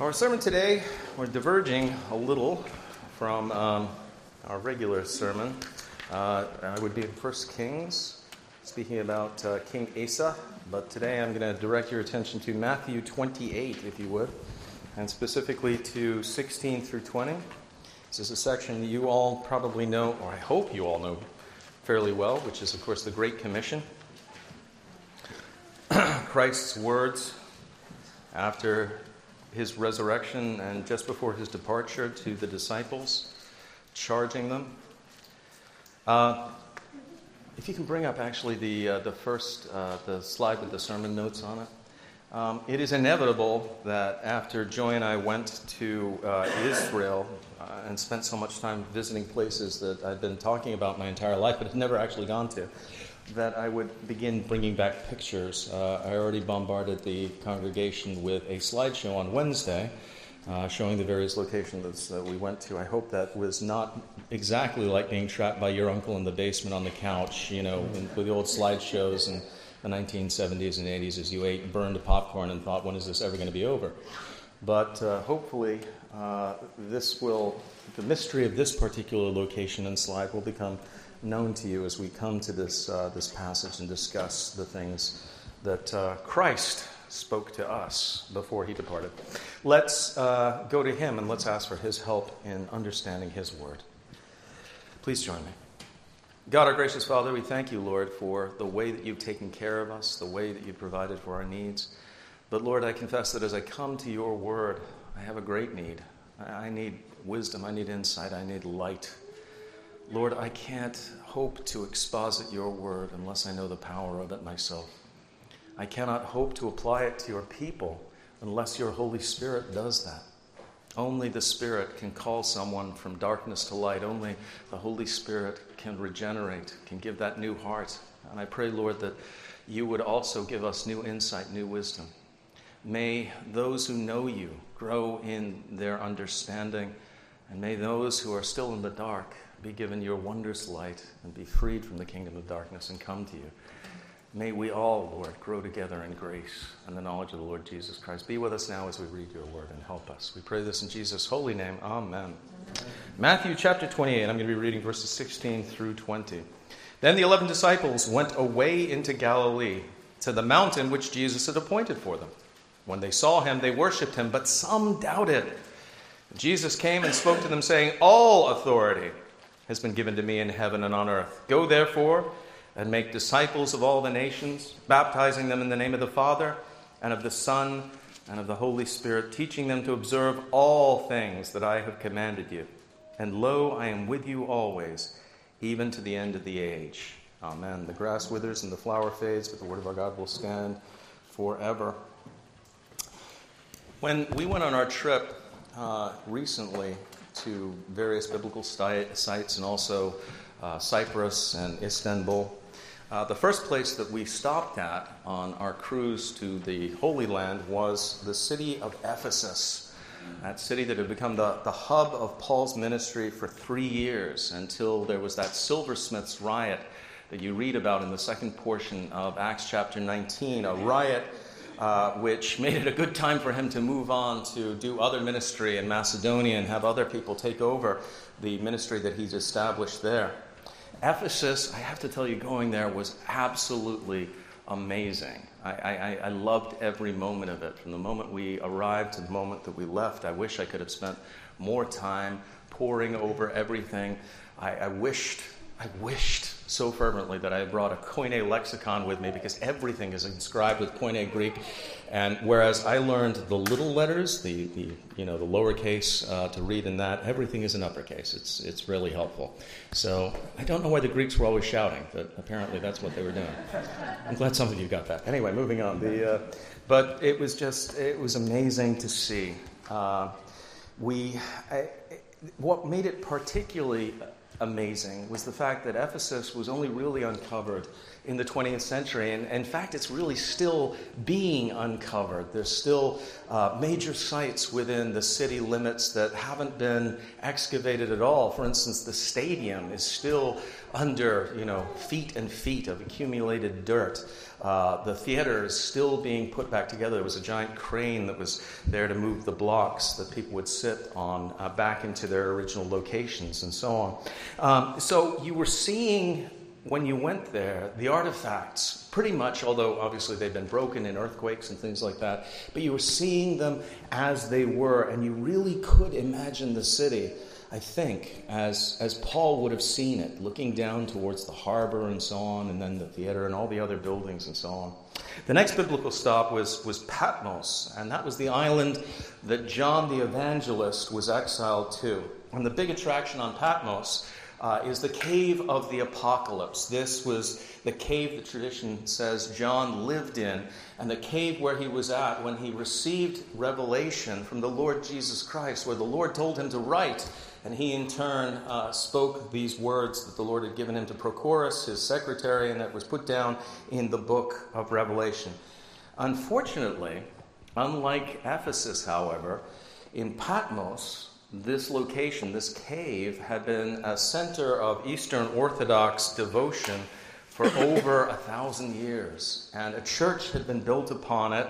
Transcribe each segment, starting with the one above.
Our sermon today, we're diverging a little from um, our regular sermon. Uh, I would be in 1 Kings, speaking about uh, King Asa, but today I'm going to direct your attention to Matthew 28, if you would, and specifically to 16 through 20. This is a section you all probably know, or I hope you all know fairly well, which is, of course, the Great Commission. Christ's words after his resurrection and just before his departure to the disciples, charging them. Uh, if you can bring up actually the, uh, the first uh, the slide with the sermon notes on it. Um, it is inevitable that after Joy and I went to uh, Israel uh, and spent so much time visiting places that I'd been talking about my entire life, but had never actually gone to, that I would begin bringing back pictures. Uh, I already bombarded the congregation with a slideshow on Wednesday. Uh, showing the various locations that we went to. I hope that was not exactly like being trapped by your uncle in the basement on the couch, you know, with the old slideshows and the 1970s and 80s as you ate burned popcorn and thought, when is this ever going to be over? But uh, hopefully, uh, this will, the mystery of this particular location and slide will become known to you as we come to this, uh, this passage and discuss the things that uh, Christ spoke to us before he departed. Let's uh, go to him and let's ask for his help in understanding his word. Please join me. God, our gracious Father, we thank you, Lord, for the way that you've taken care of us, the way that you've provided for our needs. But Lord, I confess that as I come to your word, I have a great need. I need wisdom, I need insight, I need light. Lord, I can't hope to exposit your word unless I know the power of it myself. I cannot hope to apply it to your people unless your Holy Spirit does that. Only the Spirit can call someone from darkness to light. Only the Holy Spirit can regenerate, can give that new heart. And I pray, Lord, that you would also give us new insight, new wisdom. May those who know you grow in their understanding, and may those who are still in the dark be given your wondrous light and be freed from the kingdom of darkness and come to you. May we all, Lord, grow together in grace and the knowledge of the Lord Jesus Christ. Be with us now as we read your word and help us. We pray this in Jesus' holy name. Amen. Amen. Matthew chapter 28, I'm going to be reading verses 16 through 20. Then the eleven disciples went away into Galilee to the mountain which Jesus had appointed for them. When they saw him, they worshipped him, but some doubted. Jesus came and spoke to them, saying, All authority has been given to me in heaven and on earth. Go therefore and make disciples of all the nations, baptizing them in the name of the Father and of the Son and of the Holy Spirit, teaching them to observe all things that I have commanded you. And lo, I am with you always, even to the end of the age. Amen. The grass withers and the flower fades, but the word of our God will stand forever. When we went on our trip uh, recently to various biblical sites and also uh, Cyprus and Istanbul. Uh, the first place that we stopped at on our cruise to the Holy Land was the city of Ephesus. That city that had become the, the hub of Paul's ministry for three years until there was that silversmith's riot that you read about in the second portion of Acts chapter 19, a riot uh, which made it a good time for him to move on to do other ministry in Macedonia and have other people take over the ministry that he's established there. Ephesus, I have to tell you, going there was absolutely amazing. I, I, I, loved every moment of it. From the moment we arrived to the moment that we left, I wish I could have spent more time poring over everything. I, I wished, I wished so fervently that I brought a Koine lexicon with me because everything is inscribed with Koine Greek. And whereas I learned the little letters, the, the you know the lowercase uh, to read in that, everything is in uppercase. It's it's really helpful. So I don't know why the Greeks were always shouting, but apparently that's what they were doing. I'm glad some of you got that. Anyway, moving on. The uh, but it was just it was amazing to see. Uh, we I, what made it particularly amazing was the fact that Ephesus was only really uncovered in the 20th century. And in fact, it's really still being uncovered. There's still uh, major sites within the city limits that haven't been excavated at all. For instance, the stadium is still under, you know, feet and feet of accumulated dirt. Uh, the theater is still being put back together. There was a giant crane that was there to move the blocks that people would sit on uh, back into their original locations and so on. Um, so you were seeing when you went there, the artifacts, pretty much, although obviously they've been broken in earthquakes and things like that, but you were seeing them as they were, and you really could imagine the city I think, as, as Paul would have seen it, looking down towards the harbor and so on, and then the theater and all the other buildings and so on. The next biblical stop was, was Patmos, and that was the island that John the Evangelist was exiled to. And the big attraction on Patmos uh, is the cave of the apocalypse. This was the cave the tradition says John lived in, and the cave where he was at when he received revelation from the Lord Jesus Christ, where the Lord told him to write and he, in turn, uh, spoke these words that the Lord had given him to Prochorus, his secretary, and that was put down in the book of Revelation. Unfortunately, unlike Ephesus, however, in Patmos, this location, this cave, had been a center of Eastern Orthodox devotion for over a thousand years. And a church had been built upon it,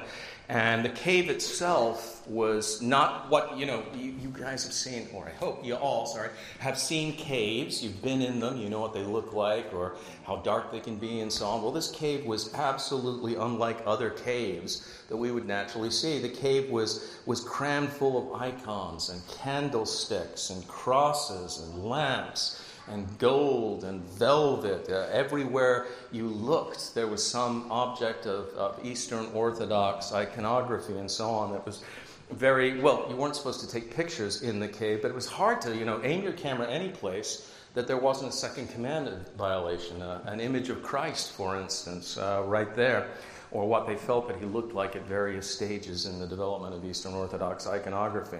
and the cave itself was not what, you know, you, you, guys have seen, or I hope you all, sorry, have seen caves. You've been in them, you know what they look like, or how dark they can be, and so on. Well, this cave was absolutely unlike other caves that we would naturally see. The cave was, was crammed full of icons and candlesticks and crosses and lamps and gold and velvet. Uh, everywhere you looked, there was some object of, of Eastern Orthodox iconography and so on that was very well. You weren't supposed to take pictures in the cave, but it was hard to, you know, aim your camera any place that there wasn't a second commandment violation, uh, an image of Christ, for instance, uh, right there, or what they felt that he looked like at various stages in the development of Eastern Orthodox iconography.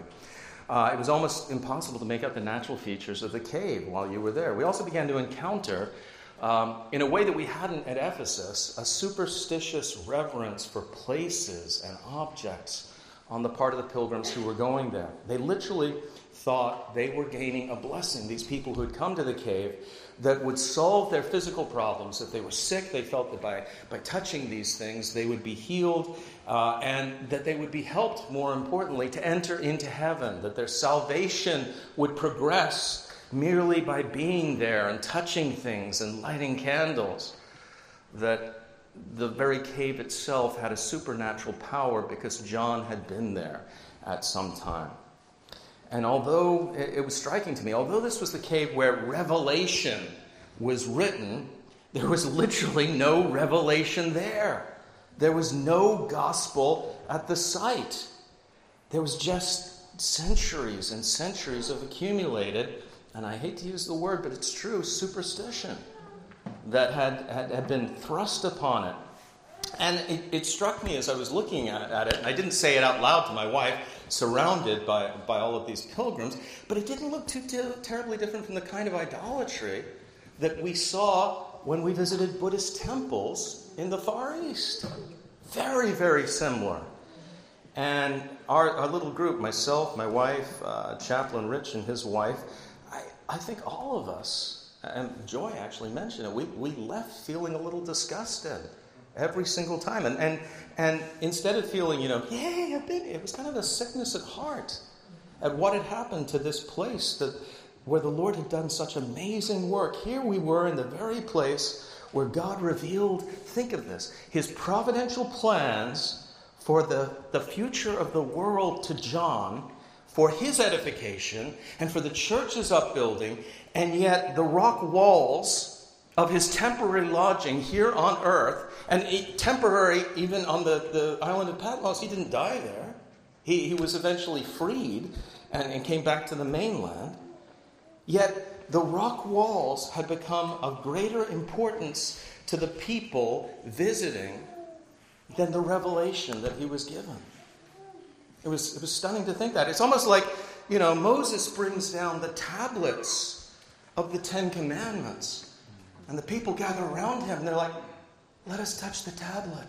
Uh, it was almost impossible to make out the natural features of the cave while you were there. We also began to encounter, um, in a way that we hadn't at Ephesus, a superstitious reverence for places and objects on the part of the pilgrims who were going there. They literally thought they were gaining a blessing, these people who had come to the cave, that would solve their physical problems. If they were sick, they felt that by, by touching these things, they would be healed uh, and that they would be helped, more importantly, to enter into heaven, that their salvation would progress merely by being there and touching things and lighting candles, that the very cave itself had a supernatural power because John had been there at some time. And although it was striking to me, although this was the cave where Revelation was written, there was literally no revelation there. There was no gospel at the site. There was just centuries and centuries of accumulated, and I hate to use the word, but it's true, superstition that had, had, had been thrust upon it. And it, it, struck me as I was looking at, at, it, and I didn't say it out loud to my wife, surrounded by, by all of these pilgrims, but it didn't look too terribly different from the kind of idolatry that we saw when we visited Buddhist temples in the Far East. Very, very similar. And our, our little group, myself, my wife, uh, Chaplain Rich, and his wife, I, I think all of us, and Joy actually mentioned it, we, we left feeling a little disgusted every single time. And, and, and instead of feeling, you know, yay, I've been, it was kind of a sickness at heart at what had happened to this place that, where the Lord had done such amazing work. Here we were in the very place where God revealed, think of this, his providential plans for the, the future of the world to John, for his edification, and for the church's upbuilding, and yet the rock walls of his temporary lodging here on earth, and temporary even on the, the island of Patmos, he didn't die there. He, he was eventually freed and, and came back to the mainland. Yet the rock walls had become of greater importance to the people visiting than the revelation that he was given. It was, it was stunning to think that. It's almost like, you know, Moses brings down the tablets of the Ten Commandments, and the people gather around him, and they're like, let us touch the tablet.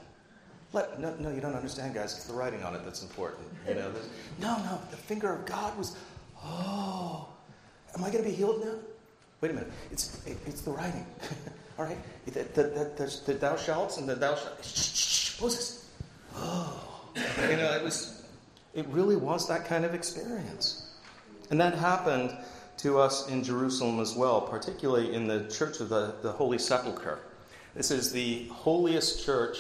Let, no, no, you don't understand, guys. It's the writing on it that's important. You know, no, no, the finger of God was, oh, am I going to be healed now? Wait a minute. It's, it, it's the writing. All right? The, the, the, the, thou shalt and the thou shalt. Shh, shh, shh, Moses. Oh. You know, it was, it really was that kind of experience. And that happened to us in Jerusalem as well, particularly in the Church of the, the Holy Sepulchre. This is the holiest church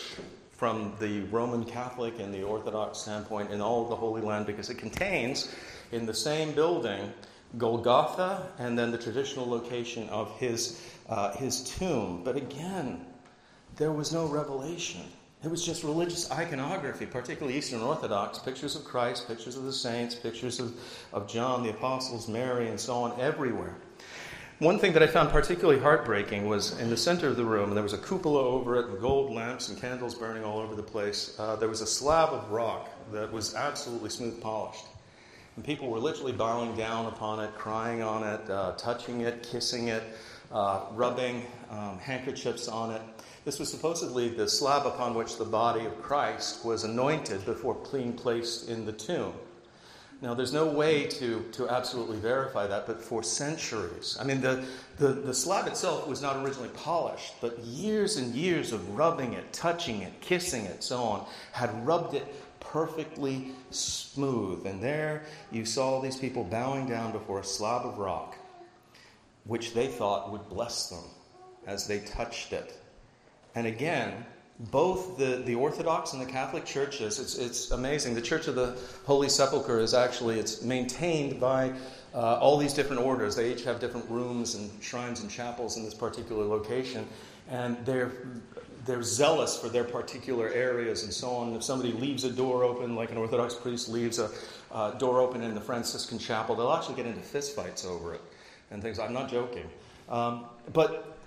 from the Roman Catholic and the Orthodox standpoint in all of the Holy Land because it contains in the same building Golgotha and then the traditional location of his, uh, his tomb. But again, there was no revelation. It was just religious iconography, particularly Eastern Orthodox, pictures of Christ, pictures of the saints, pictures of, of John, the apostles, Mary, and so on, everywhere. One thing that I found particularly heartbreaking was in the center of the room, and there was a cupola over it with gold lamps and candles burning all over the place. Uh, there was a slab of rock that was absolutely smooth polished. And people were literally bowing down upon it, crying on it, uh, touching it, kissing it, uh, rubbing um, handkerchiefs on it. This was supposedly the slab upon which the body of Christ was anointed before being placed in the tomb. Now, there's no way to, to absolutely verify that, but for centuries. I mean, the, the, the slab itself was not originally polished, but years and years of rubbing it, touching it, kissing it, so on, had rubbed it perfectly smooth. And there you saw these people bowing down before a slab of rock, which they thought would bless them as they touched it. And again, both the, the Orthodox and the Catholic churches, it's, it's amazing. The Church of the Holy Sepulchre is actually it's maintained by uh, all these different orders. They each have different rooms and shrines and chapels in this particular location, and they're they're zealous for their particular areas and so on. If somebody leaves a door open, like an Orthodox priest leaves a uh, door open in the Franciscan chapel, they'll actually get into fistfights over it and things. I'm not joking, um, but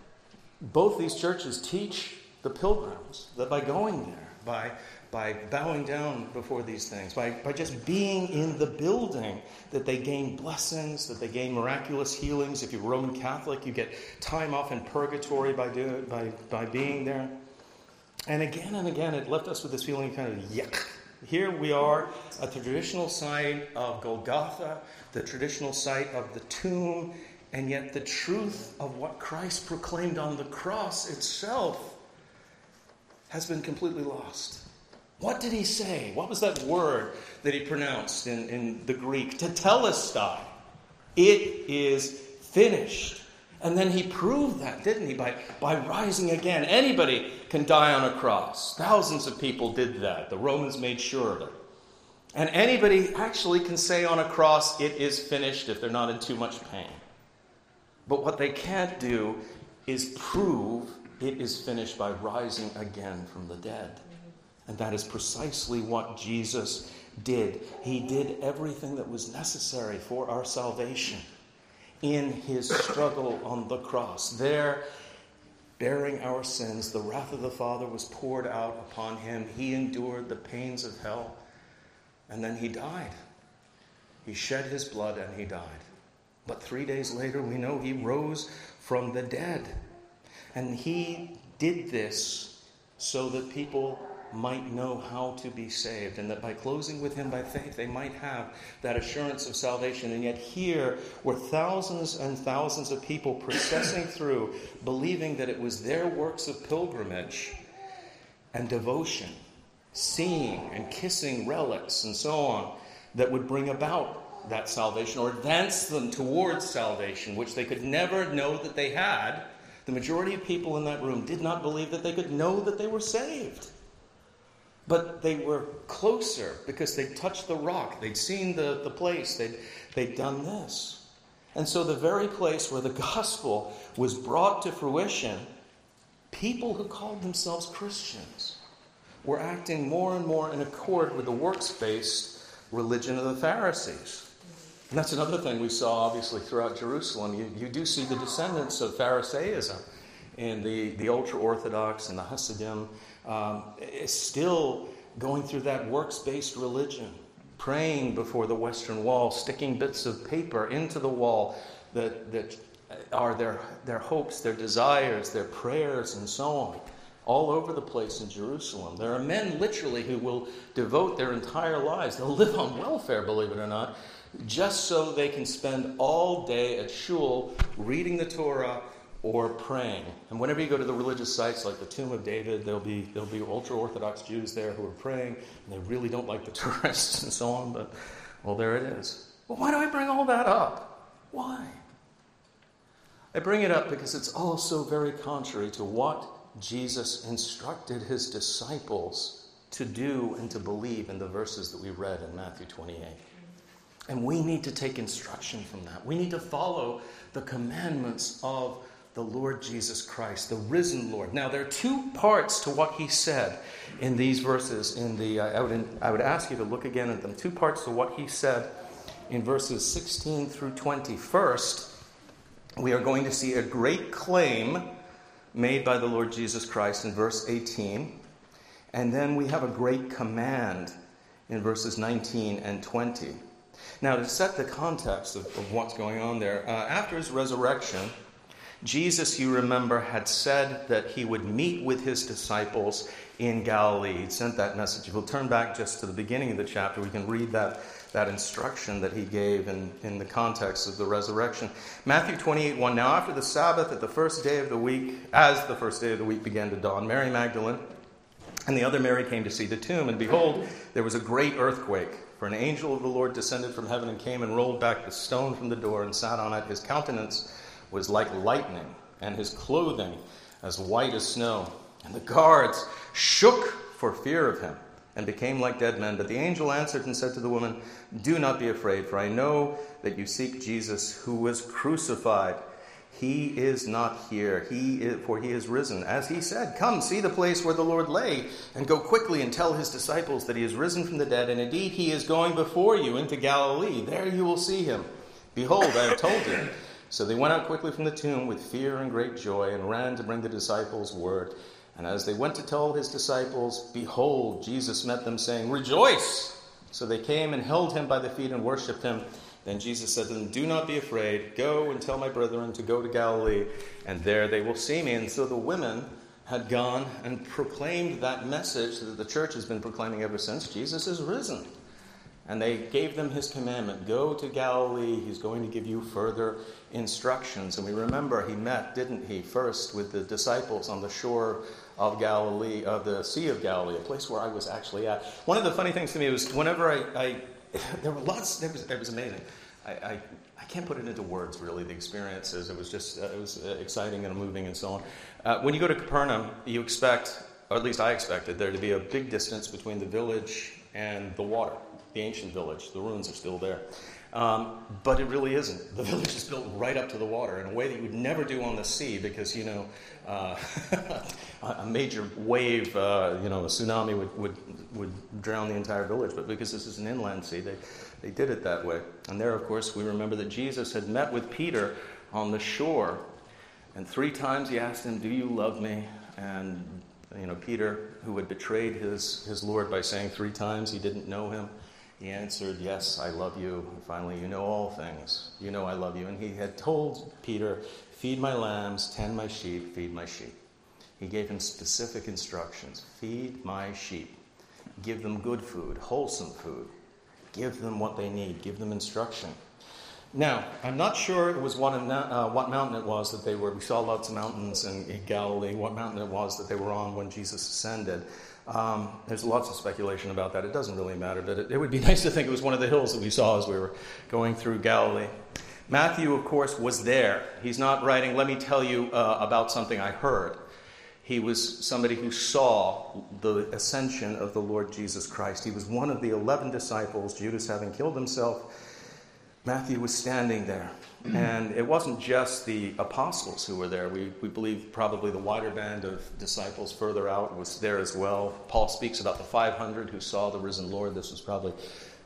both these churches teach the pilgrims that by going there, by, by bowing down before these things, by, by just being in the building, that they gain blessings, that they gain miraculous healings. If you're Roman Catholic, you get time off in purgatory by, do, by, by being there. And again and again, it left us with this feeling kind of yuck. Here we are at the traditional site of Golgotha, the traditional site of the tomb, and yet the truth of what Christ proclaimed on the cross itself has been completely lost. What did he say? What was that word that he pronounced in, in the Greek? Tetelestai. It is finished. And then he proved that, didn't he? By, by rising again. Anybody can die on a cross. Thousands of people did that. The Romans made sure of it. And anybody actually can say on a cross, it is finished if they're not in too much pain. But what they can't do is prove it is finished by rising again from the dead. And that is precisely what Jesus did. He did everything that was necessary for our salvation in his struggle on the cross. There, bearing our sins, the wrath of the Father was poured out upon him. He endured the pains of hell, and then he died. He shed his blood and he died. But three days later, we know he rose from the dead. And he did this so that people might know how to be saved, and that by closing with him by faith, they might have that assurance of salvation. And yet, here were thousands and thousands of people processing through, believing that it was their works of pilgrimage and devotion, seeing and kissing relics and so on, that would bring about that salvation or advance them towards salvation, which they could never know that they had the majority of people in that room did not believe that they could know that they were saved. But they were closer because they'd touched the rock, they'd seen the, the place, they'd, they'd done this. And so, the very place where the gospel was brought to fruition, people who called themselves Christians were acting more and more in accord with the works based religion of the Pharisees. And that's another thing we saw, obviously, throughout Jerusalem. You, you do see the descendants of Pharisaism and the, the ultra Orthodox and the Hasidim um, is still going through that works based religion, praying before the Western Wall, sticking bits of paper into the wall that, that are their, their hopes, their desires, their prayers, and so on. all over the place in Jerusalem. There are men literally who will devote their entire lives, they'll live on welfare, believe it or not, just so they can spend all day at shul reading the Torah or praying. And whenever you go to the religious sites like the Tomb of David, there'll be, there'll be ultra Orthodox Jews there who are praying, and they really don't like the tourists and so on, but well, there it is. Well, why do I bring all that up? Why? I bring it up because it's also very contrary to what Jesus instructed his disciples to do and to believe in the verses that we read in Matthew 28. And we need to take instruction from that. We need to follow the commandments of the Lord Jesus Christ, the risen Lord. Now, there are two parts to what he said in these verses. In the, uh, I, would, I would ask you to look again at them. Two parts to what he said in verses 16 through 20. First, we are going to see a great claim made by the Lord Jesus Christ in verse 18. And then we have a great command in verses 19 and 20. Now, to set the context of, of what's going on there, uh, after his resurrection, Jesus, you remember, had said that he would meet with his disciples in Galilee. He sent that message. If we'll turn back just to the beginning of the chapter, we can read that, that instruction that he gave in, in the context of the resurrection. Matthew 28 1. Now, after the Sabbath, at the first day of the week, as the first day of the week began to dawn, Mary Magdalene and the other Mary came to see the tomb, and behold, there was a great earthquake. For an angel of the Lord descended from heaven and came and rolled back the stone from the door and sat on it. His countenance was like lightning, and his clothing as white as snow. And the guards shook for fear of him and became like dead men. But the angel answered and said to the woman, Do not be afraid, for I know that you seek Jesus who was crucified. He is not here, he is, for he is risen. As he said, Come, see the place where the Lord lay, and go quickly and tell his disciples that he is risen from the dead, and indeed he is going before you into Galilee. There you will see him. Behold, I have told you. So they went out quickly from the tomb with fear and great joy and ran to bring the disciples word. And as they went to tell his disciples, behold, Jesus met them, saying, Rejoice! So they came and held him by the feet and worshipped him. Then Jesus said to them, Do not be afraid. Go and tell my brethren to go to Galilee, and there they will see me. And so the women had gone and proclaimed that message that the church has been proclaiming ever since Jesus is risen. And they gave them his commandment go to Galilee. He's going to give you further instructions. And we remember he met, didn't he, first with the disciples on the shore of Galilee, of the Sea of Galilee, a place where I was actually at. One of the funny things to me was whenever I, I there were lots, it was, it was amazing. I, I, I, can't put it into words, really, the experiences. It was just, uh, it was uh, exciting and moving and so on. Uh, when you go to Capernaum, you expect, or at least I expected, there to be a big distance between the village and the water the ancient village. The ruins are still there. Um, but it really isn't. The village is built right up to the water in a way that you would never do on the sea because, you know, uh, a major wave, uh, you know, a tsunami would, would, would drown the entire village. But because this is an inland sea, they, they did it that way. And there, of course, we remember that Jesus had met with Peter on the shore. And three times he asked him, Do you love me? And, you know, Peter, who had betrayed his, his Lord by saying three times he didn't know him, he answered, Yes, I love you. And finally, you know all things. You know I love you. And he had told Peter, Feed my lambs, tend my sheep, feed my sheep. He gave him specific instructions feed my sheep, give them good food, wholesome food, give them what they need, give them instruction. Now, I'm not sure it was what, uh, what mountain it was that they were. We saw lots of mountains in, in Galilee, what mountain it was that they were on when Jesus ascended. Um, there's lots of speculation about that. It doesn't really matter, but it, it, would be nice to think it was one of the hills that we saw as we were going through Galilee. Matthew, of course, was there. He's not writing, let me tell you uh, about something I heard. He was somebody who saw the ascension of the Lord Jesus Christ. He was one of the 11 disciples, Judas having killed himself. Matthew was standing there. And it wasn't just the apostles who were there. We, we believe probably the wider band of disciples further out was there as well. Paul speaks about the 500 who saw the risen Lord. This was probably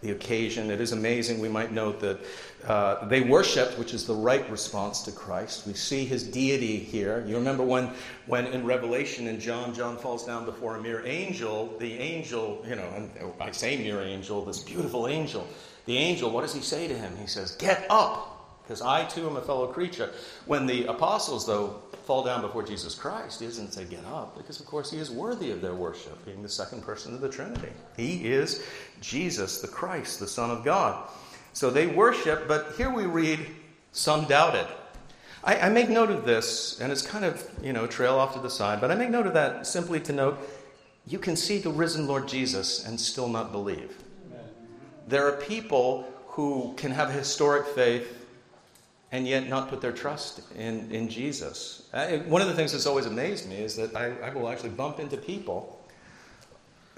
the occasion. It is amazing. We might note that uh, they worshiped, which is the right response to Christ. We see his deity here. You remember when, when in Revelation in John, John falls down before a mere angel. The angel, you know, and I say mere angel, this beautiful angel. The angel, what does he say to him? He says, Get up because I too am a fellow creature. When the apostles, though, fall down before Jesus Christ, he doesn't say, Get up, because of course he is worthy of their worship, being the second person of the Trinity. He is Jesus, the Christ, the Son of God. So they worship, but here we read, Some doubted. I, I make note of this, and it's kind of, you know, trail off to the side, but I make note of that simply to note you can see the risen Lord Jesus and still not believe. There are people who can have a historic faith and yet not put their trust in, in Jesus. I, one of the things that's always amazed me is that I, I will actually bump into people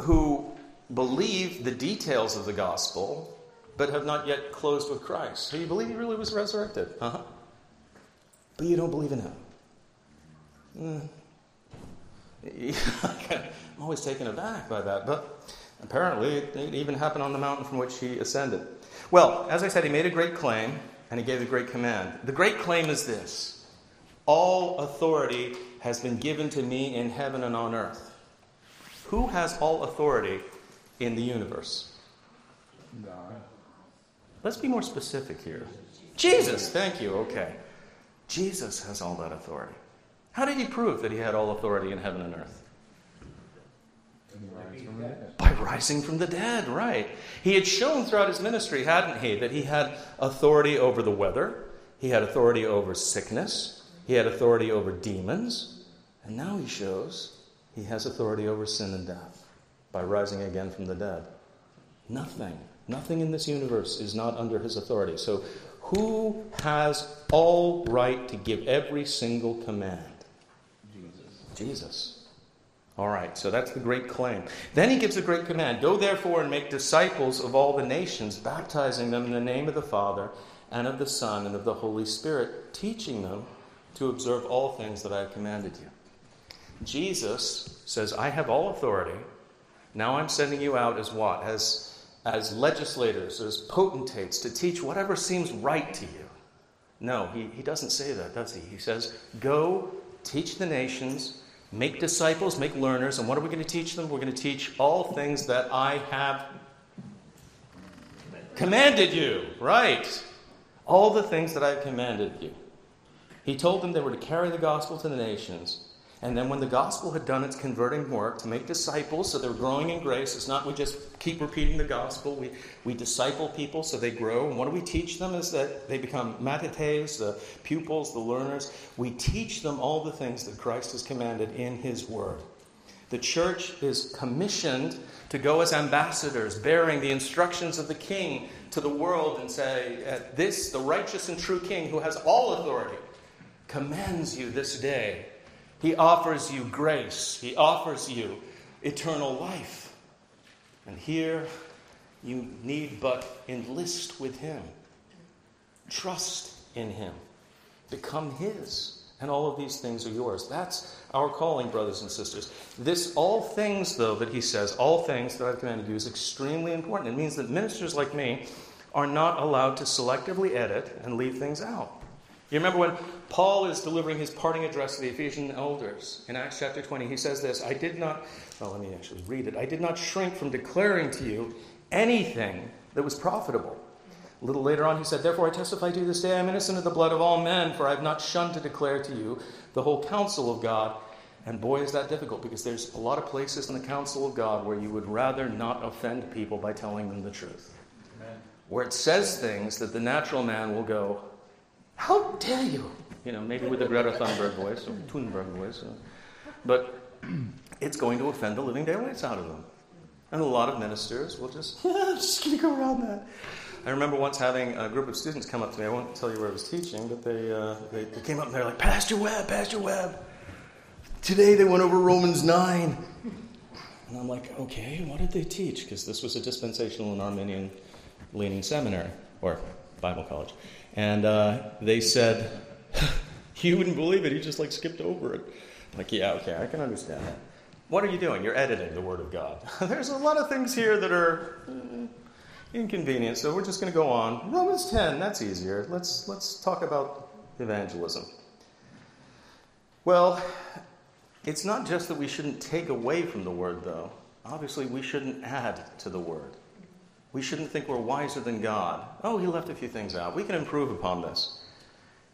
who believe the details of the gospel but have not yet closed with Christ. So you believe he really was resurrected? Uh-huh. But you don't believe in him. Mm. I'm always taken aback by that, but apparently it even happened on the mountain from which he ascended. Well, as I said, he made a great claim and he gave the great command. The great claim is this All authority has been given to me in heaven and on earth. Who has all authority in the universe? God. Let's be more specific here. Jesus, thank you. Okay. Jesus has all that authority. How did he prove that he had all authority in heaven and earth? By rising from the dead, right. He had shown throughout his ministry, hadn't he, that he had authority over the weather, he had authority over sickness, he had authority over demons, and now he shows he has authority over sin and death by rising again from the dead. Nothing, nothing in this universe is not under his authority. So, who has all right to give every single command? Jesus. Jesus. All right, so that's the great claim. Then he gives a great command Go therefore and make disciples of all the nations, baptizing them in the name of the Father, and of the Son, and of the Holy Spirit, teaching them to observe all things that I have commanded you. Jesus says, I have all authority. Now I'm sending you out as what? As, as legislators, as potentates, to teach whatever seems right to you. No, he, he doesn't say that, does he? He says, Go teach the nations Make disciples, make learners. And what are we going to teach them? We're going to teach all things that I have commanded you. Right. All the things that I have commanded you. He told them they were to carry the gospel to the nations. And then when the gospel had done its converting work to make disciples, so they're growing in grace, it's not we just keep repeating the gospel, we, we disciple people so they grow. And what do we teach them is that they become mathetes, the pupils, the learners. We teach them all the things that Christ has commanded in his word. The church is commissioned to go as ambassadors, bearing the instructions of the king to the world and say, uh, This, the righteous and true king who has all authority, commands you this day he offers you grace, He offers you eternal life. And here you need but enlist with Him, trust in Him, become His. And all of these things are yours. That's our calling, brothers and sisters. This, all things, though, that he says, all things that I've commanded you, is extremely important. It means that ministers like me are not allowed to selectively edit and leave things out. You remember when Paul is delivering his parting address to the Ephesian elders in Acts chapter 20, he says this I did not, well, let me actually read it. I did not shrink from declaring to you anything that was profitable. A little later on, he said, Therefore I testify to you this day, I am innocent of the blood of all men, for I have not shunned to declare to you the whole counsel of God. And boy, is that difficult because there's a lot of places in the counsel of God where you would rather not offend people by telling them the truth. Amen. Where it says things that the natural man will go, how dare you? You know, maybe with a Greta Thunberg voice or Thunberg voice. But it's going to offend the living daylights out of them. And a lot of ministers will just, yeah, just going to go around that. I remember once having a group of students come up to me. I won't tell you where I was teaching, but they, uh, they, they, came up and they're like, Pastor Webb, Pastor Webb, today they went over Romans 9. And I'm like, okay, what did they teach? Because this was a dispensational and Arminian leaning seminary or Bible college. And uh, they said, You wouldn't believe it. He just like skipped over it. I'm like, yeah, okay, I can understand that. What are you doing? You're editing the Word of God. There's a lot of things here that are uh, inconvenient, so we're just going to go on. Romans 10, that's easier. Let's, let's talk about evangelism. Well, it's not just that we shouldn't take away from the Word, though. Obviously, we shouldn't add to the Word. We shouldn't think we're wiser than God. Oh, he left a few things out. We can improve upon this.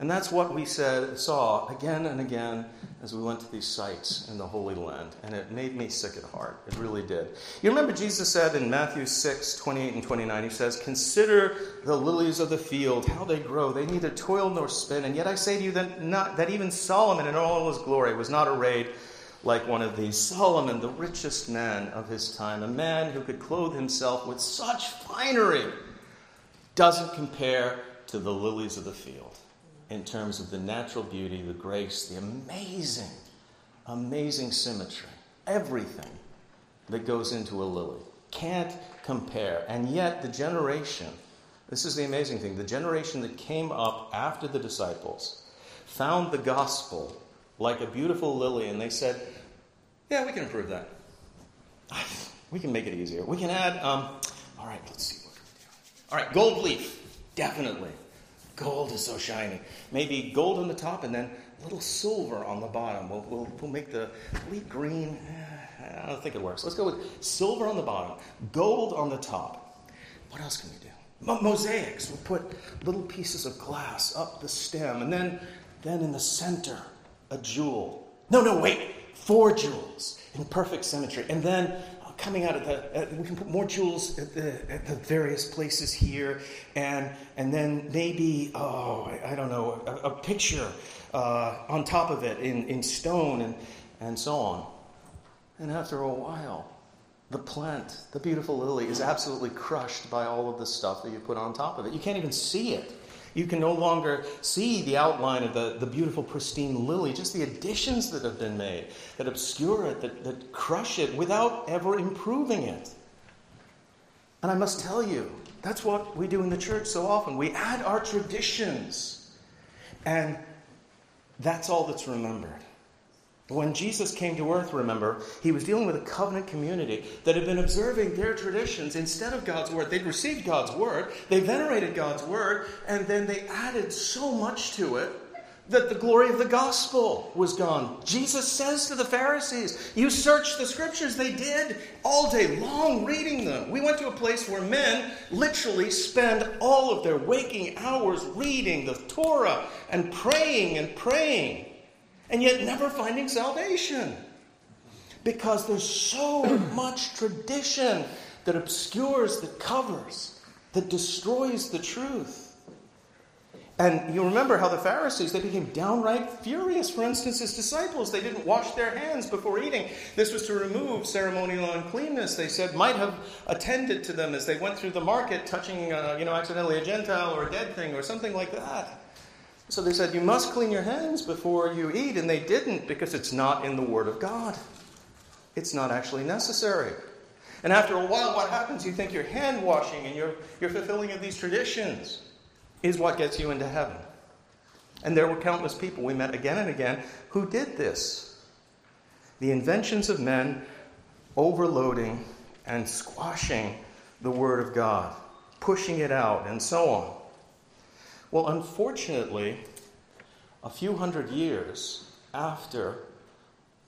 And that's what we said, saw again and again as we went to these sites in the Holy Land. And it made me sick at heart. It really did. You remember Jesus said in Matthew 6, 28 and 29, he says, Consider the lilies of the field, how they grow. They neither toil nor spin. And yet I say to you that, not, that even Solomon in all his glory was not arrayed like one of these. Solomon, the richest man of his time, a man who could clothe himself with such finery, doesn't compare to the lilies of the field in terms of the natural beauty, the grace, the amazing, amazing symmetry, everything that goes into a lily. Can't compare. And yet, the generation, this is the amazing thing, the generation that came up after the disciples found the gospel like a beautiful lily, and they said, Yeah, we can improve that. We can make it easier. We can add, um, all right, let's see what we can do. All right, gold leaf, definitely. Gold is so shiny. Maybe gold on the top and then a little silver on the bottom. We'll, we'll, we'll make the leaf green. Eh, I don't think it works. Let's go with silver on the bottom, gold on the top. What else can we do? Mo- mosaics. We'll put little pieces of glass up the stem, and then, then in the center, a jewel. No, no, wait. Four jewels in perfect symmetry. And then coming out of the, uh, we can put more jewels at the, at the, various places here, and, and then maybe, oh, I, I don't know, a, a picture uh, on top of it in, in stone and, and so on. And after a while, the plant, the beautiful lily, is absolutely crushed by all of the stuff that you put on top of it. You can't even see it. You can no longer see the outline of the, the beautiful, pristine lily, just the additions that have been made that obscure it, that, that crush it without ever improving it. And I must tell you, that's what we do in the church so often. We add our traditions, and that's all that's remembered. When Jesus came to earth, remember, he was dealing with a covenant community that had been observing their traditions instead of God's word. They'd received God's word, they venerated God's word, and then they added so much to it that the glory of the gospel was gone. Jesus says to the Pharisees, You search the scriptures. They did all day long reading them. We went to a place where men literally spend all of their waking hours reading the Torah and praying and praying and yet never finding salvation. Because there's so much tradition that obscures, that covers, that destroys the truth. And you remember how the Pharisees, they became downright furious. For instance, his disciples, they didn't wash their hands before eating. This was to remove ceremonial uncleanness, they said, might have attended to them as they went through the market, touching, uh, you know, accidentally a Gentile or a dead thing or something like that. So they said, You must clean your hands before you eat. And they didn't because it's not in the Word of God. It's not actually necessary. And after a while, what happens? You think you're hand washing and you're, you're fulfilling of these traditions is what gets you into heaven. And there were countless people we met again and again who did this. The inventions of men overloading and squashing the Word of God, pushing it out, and so on. Well, unfortunately, a few hundred years after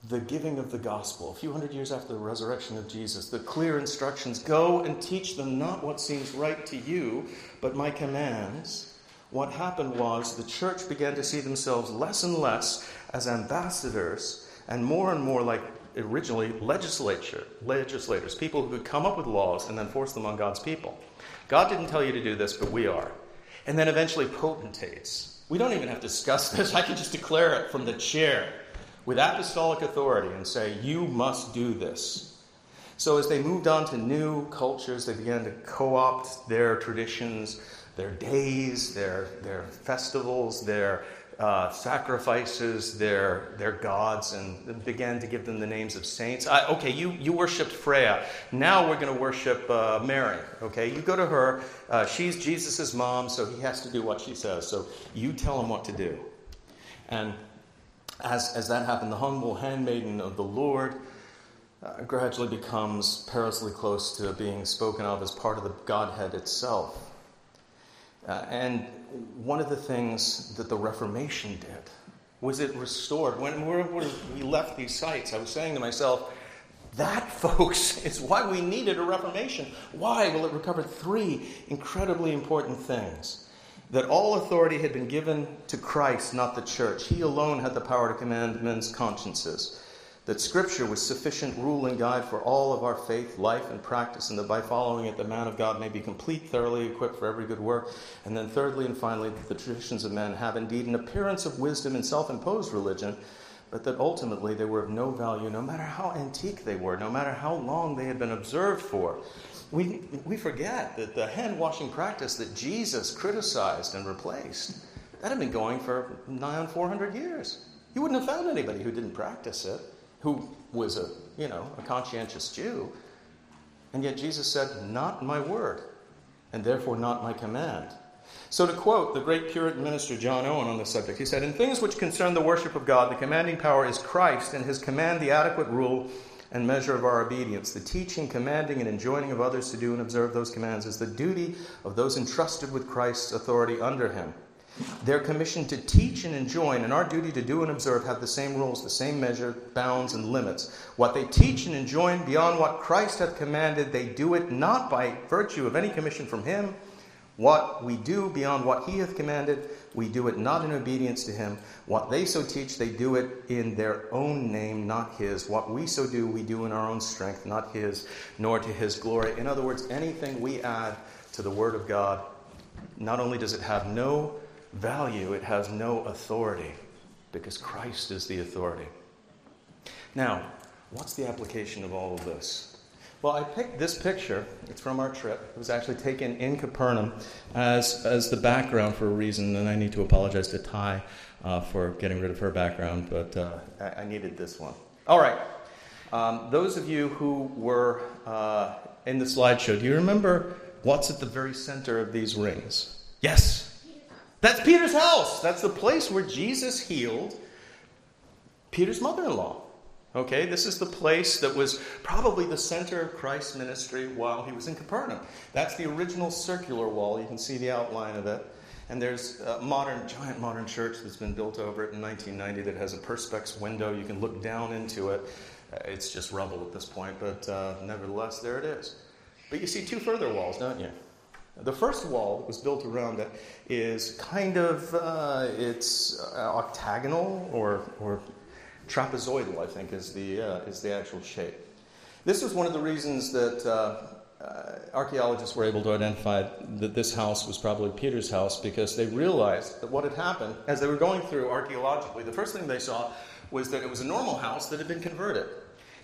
the giving of the gospel, a few hundred years after the resurrection of Jesus, the clear instructions go and teach them not what seems right to you, but my commands. What happened was the church began to see themselves less and less as ambassadors and more and more like originally legislature, legislators, people who could come up with laws and then force them on God's people. God didn't tell you to do this, but we are and then eventually potentates. We don't even have to discuss this. I can just declare it from the chair with apostolic authority and say, You must do this. So, as they moved on to new cultures, they began to co opt their traditions, their days, their, their festivals, their uh, sacrifices their, their gods and began to give them the names of saints. I, okay, you, you worshiped Freya. Now we're going to worship uh, Mary. Okay, you go to her. Uh, she's Jesus' mom, so he has to do what she says. So you tell him what to do. And as, as that happened, the humble handmaiden of the Lord uh, gradually becomes perilously close to being spoken of as part of the Godhead itself. Uh, and one of the things that the Reformation did was it restored. When we left these sites, I was saying to myself, That, folks, is why we needed a Reformation. Why? Well, it recovered three incredibly important things that all authority had been given to Christ, not the church. He alone had the power to command men's consciences. That Scripture was sufficient rule and guide for all of our faith, life, and practice, and that by following it, the man of God may be complete, thoroughly equipped for every good work. And then, thirdly and finally, that the traditions of men have indeed an appearance of wisdom and self imposed religion, but that ultimately they were of no value, no matter how antique they were, no matter how long they had been observed for. We, we forget that the hand washing practice that Jesus criticized and replaced, that had been going for nigh on 400 years. You wouldn't have found anybody who didn't practice it, who was a, you know, a conscientious Jew. And yet Jesus said, Not my word, and therefore not my command. So, to quote the great Puritan minister John Owen on the subject, he said, In things which concern the worship of God, the commanding power is Christ, and his command the adequate rule and measure of our obedience. The teaching, commanding, and enjoining of others to do and observe those commands is the duty of those entrusted with Christ's authority under him. Their commission to teach and enjoin, and our duty to do and observe, have the same rules, the same measure, bounds, and limits. What they teach and enjoin beyond what Christ hath commanded, they do it not by virtue of any commission from him. What we do beyond what he hath commanded, we do it not in obedience to him. What they so teach, they do it in their own name, not his. What we so do, we do in our own strength, not his, nor to his glory. In other words, anything we add to the Word of God, not only does it have no value, it has no authority, because Christ is the authority. Now, what's the application of all of this? Well, I picked this picture. It's from our trip. It was actually taken in Capernaum as, as the background for a reason, and I need to apologize to Ty uh, for getting rid of her background, but uh, I, I, needed this one. All right. Um, those of you who were uh, in the slideshow, do you remember what's at the very center of these rings? Yes. That's Peter's house. That's the place where Jesus healed Peter's mother in law. Okay, this is the place that was probably the center of Christ's ministry while he was in Capernaum. That's the original circular wall. You can see the outline of it. And there's a modern, giant modern church that's been built over it in 1990 that has a perspex window. You can look down into it. Uh, it's just rubble at this point, but uh, nevertheless, there it is. But you see two further walls, don't you? The first wall that was built around it is kind of uh, it's uh, octagonal or, or trapezoidal, I think, is the, uh, is the actual shape. This was one of the reasons that uh, uh, archaeologists were able to identify that this house was probably Peter's house because they realized that what had happened as they were going through archaeologically, the first thing they saw was that it was a normal house that had been converted.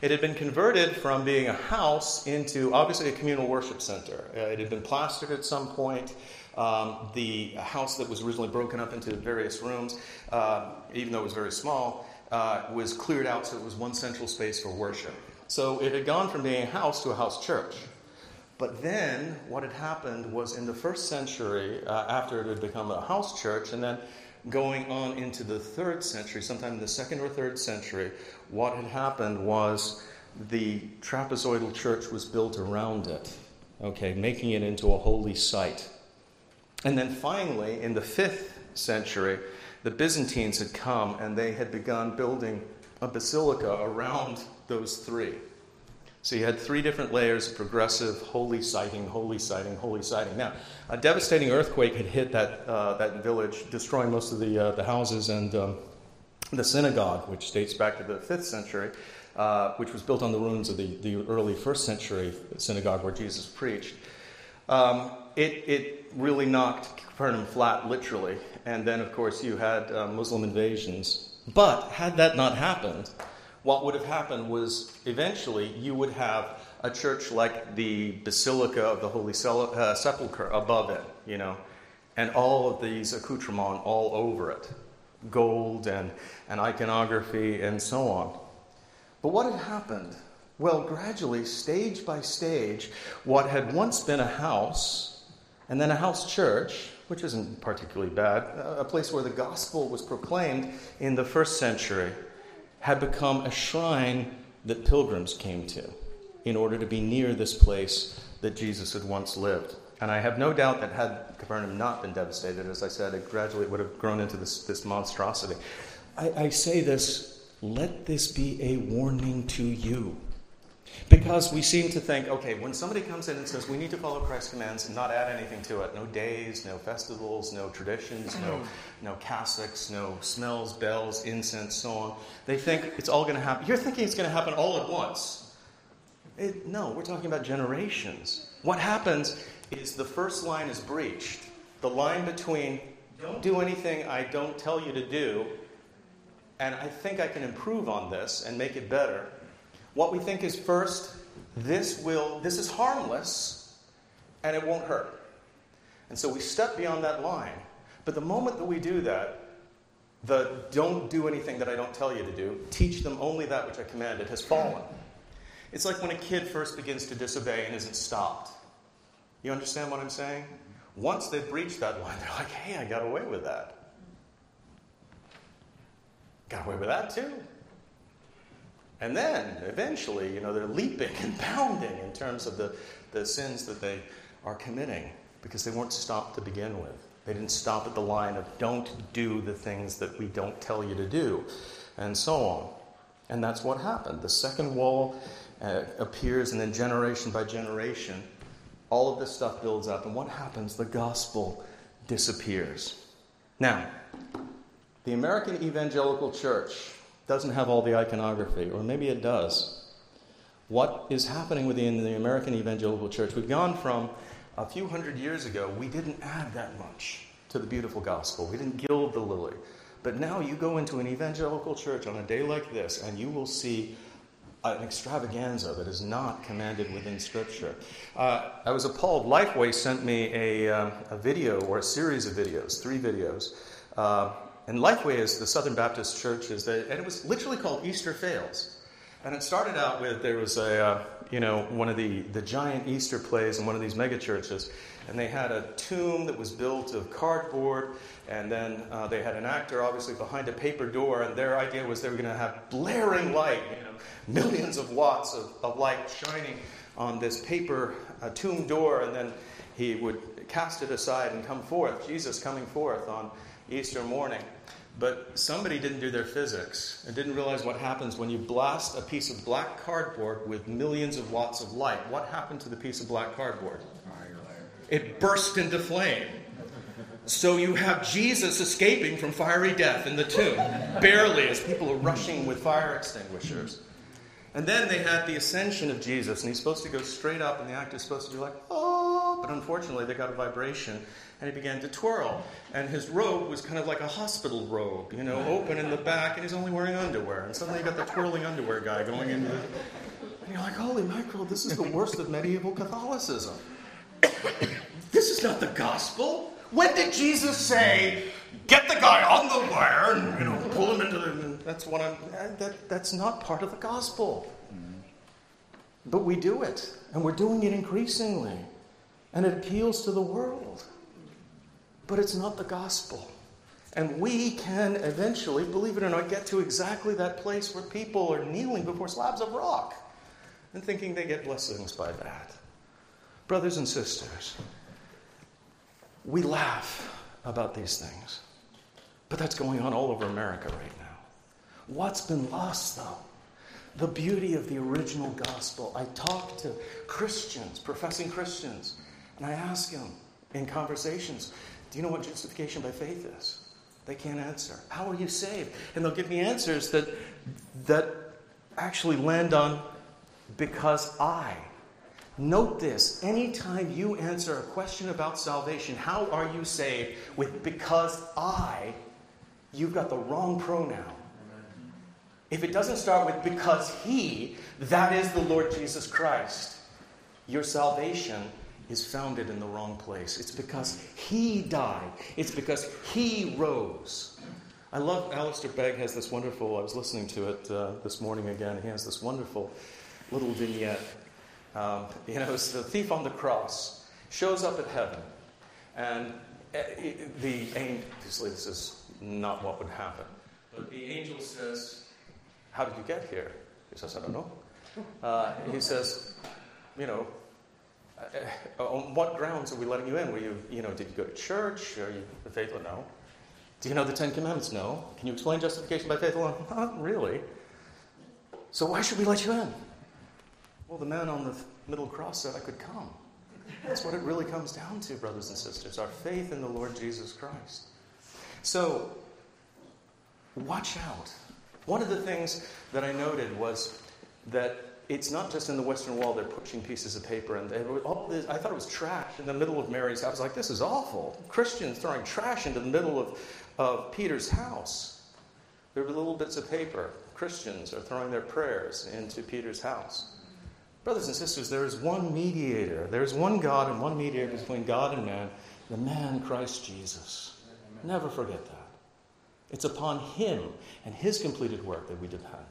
It had been converted from being a house into obviously a communal worship center. Uh, it had been plastered at some point. Um, the house that was originally broken up into various rooms, uh, even though it was very small, uh, was cleared out so it was one central space for worship. So it had gone from being a house to a house church. But then what had happened was in the first century, uh, after it had become a house church, and then going on into the third century, sometime in the second or third century, what had happened was the trapezoidal church was built around it, okay, making it into a holy site. And then finally, in the fifth century, the Byzantines had come and they had begun building a basilica around those three. So you had three different layers of progressive holy siting, holy siting, holy siting. Now, a devastating earthquake had hit that, uh, that village, destroying most of the, uh, the houses and um, the synagogue, which dates back to the 5th century, uh, which was built on the ruins of the, the early 1st century synagogue where Jesus preached. Um, it, it really knocked Capernaum flat, literally. And then, of course, you had uh, Muslim invasions. But had that not happened, what would have happened was eventually you would have a church like the Basilica of the Holy uh, Sepulchre above it, you know, and all of these accoutrements all over it gold and, and iconography and so on. But what had happened? Well, gradually, stage by stage, what had once been a house and then a house church which isn't particularly bad, a place where the gospel was proclaimed in the first century, had become a shrine that pilgrims came to in order to be near this place that Jesus had once lived. And I have no doubt that had Capernaum not been devastated, as I said, it gradually would have grown into this, this monstrosity. I, I say this let this be a warning to you. Because we seem to think, okay, when somebody comes in and says we need to follow Christ's commands and not add anything to it, no days, no festivals, no traditions, no, no cassocks, no smells, bells, incense, so on, they think it's all going to happen. You're thinking it's going to happen all at once. It, no, we're talking about generations. What happens is the first line is breached. The line between don't do anything I don't tell you to do, and I think I can improve on this and make it better what we think is first, this will this is harmless and it won't hurt. And so we step beyond that line. But the moment that we do that, the don't do anything that I don't tell you to do, teach them only that which I commanded has fallen. It's like when a kid first begins to disobey and isn't stopped. You understand what I'm saying? Once they've breached that line, they're like, hey, I got away with that. Got away with that too. And then eventually, you know, they're leaping and bounding in terms of the, the sins that they are committing because they weren't stopped to begin with. They didn't stop at the line of don't do the things that we don't tell you to do, and so on. And that's what happened. The second wall uh, appears, and then generation by generation, all of this stuff builds up. And what happens? The gospel disappears. Now, the American evangelical church doesn't have all the iconography, or maybe it does. What is happening within the American evangelical church? We've gone from a few hundred years ago, we didn't add that much to the beautiful gospel. We didn't gild the lily. But now you go into an evangelical church on a day like this, and you will see an extravaganza that is not commanded within Scripture. Uh, I was appalled. Lifeway sent me a, uh, a video or a series of videos, three videos, uh, and Lifeway is the Southern Baptist Church, is and it was literally called Easter Fails. And it started out with there was a, uh, you know, one of the, the giant Easter plays in one of these mega churches, and they had a tomb that was built of cardboard, and then uh, they had an actor obviously behind a paper door, and their idea was they were going to have blaring light, you know, millions of watts of, of light shining on this paper uh, tomb door, and then he would cast it aside and come forth, Jesus coming forth on Easter morning. But somebody didn't do their physics and didn't realize what happens when you blast a piece of black cardboard with millions of watts of light. What happened to the piece of black cardboard? It burst into flame. So you have Jesus escaping from fiery death in the tomb, barely, as people are rushing with fire extinguishers. And then they had the ascension of Jesus, and he's supposed to go straight up, and the actor is supposed to be like, oh, but unfortunately they got a vibration, and he began to twirl. And his robe was kind of like a hospital robe, you know, open in the back, and he's only wearing underwear. And suddenly you got the twirling underwear guy going into the. And you're like, holy mackerel, this is the worst of medieval Catholicism. Not the gospel. When did Jesus say, get the guy on the wire and you know, pull him into the. That's what I'm. That, that's not part of the gospel. But we do it, and we're doing it increasingly. And it appeals to the world but it's not the gospel. And we can eventually, believe it or not, get to exactly that place where people are kneeling before slabs of rock and thinking they get blessings by that. Brothers and sisters, we laugh about these things, but that's going on all over America right now. What's been lost, though? The beauty of the original gospel. I talk to Christians, professing Christians, and I ask them in conversations, do you know what justification by faith is? They can't answer. How are you saved? And they'll give me answers that, that actually land on because I. Note this anytime you answer a question about salvation, how are you saved, with because I, you've got the wrong pronoun. If it doesn't start with because he, that is the Lord Jesus Christ. Your salvation is founded in the wrong place. It's because he died, it's because he rose. I love Alistair Begg has this wonderful, I was listening to it uh, this morning again. He has this wonderful little vignette. Um, you know, it's the thief on the cross shows up at heaven, and uh, the angel, obviously, this is not what would happen, but the angel says, How did you get here? He says, I don't know. Uh, he says, You know, uh, on what grounds are we letting you in? Were you, you know, did you go to church? Are you faithful? No. Do you know the Ten Commandments? No. Can you explain justification by faith alone? Not really. So why should we let you in? Well, the man on the middle cross said I could come. That's what it really comes down to, brothers and sisters our faith in the Lord Jesus Christ. So, watch out. One of the things that I noted was that it's not just in the Western Wall, they're pushing pieces of paper, and all this, I thought it was trash in the middle of Mary's house. I was like, this is awful. Christians throwing trash into the middle of, of Peter's house. There were little bits of paper. Christians are throwing their prayers into Peter's house. Brothers and sisters, there is one mediator. There is one God and one mediator between God and man, the man Christ Jesus. Never forget that. It's upon him and his completed work that we depend.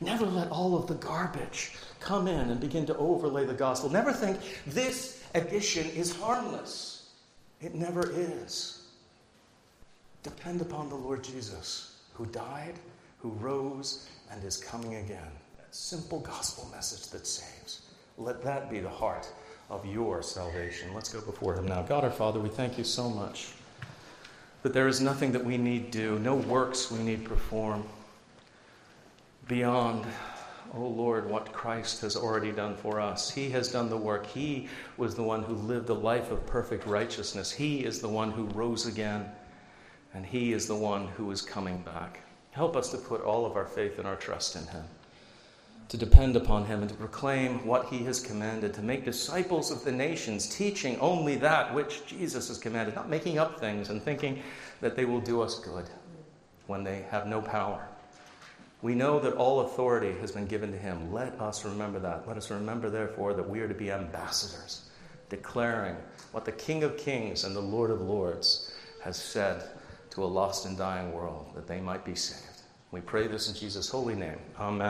Never let all of the garbage come in and begin to overlay the gospel. Never think this addition is harmless. It never is. Depend upon the Lord Jesus, who died, who rose, and is coming again simple gospel message that saves. Let that be the heart of your salvation. Let's go before Him now. God our Father, we thank you so much that there is nothing that we need do, no works we need perform beyond, oh Lord, what Christ has already done for us. He has done the work. He was the one who lived a life of perfect righteousness. He is the one who rose again, and He is the one who is coming back. Help us to put all of our faith and our trust in Him to depend upon him and to proclaim what he has commanded, to make disciples of the nations, teaching only that which Jesus has commanded, not making up things and thinking that they will do us good when they have no power. We know that all authority has been given to him. Let us remember that. Let us remember, therefore, that we are to be ambassadors, declaring what the King of Kings and the Lord of Lords has said to a lost and dying world, that they might be saved. We pray this in Jesus' holy name. Amen.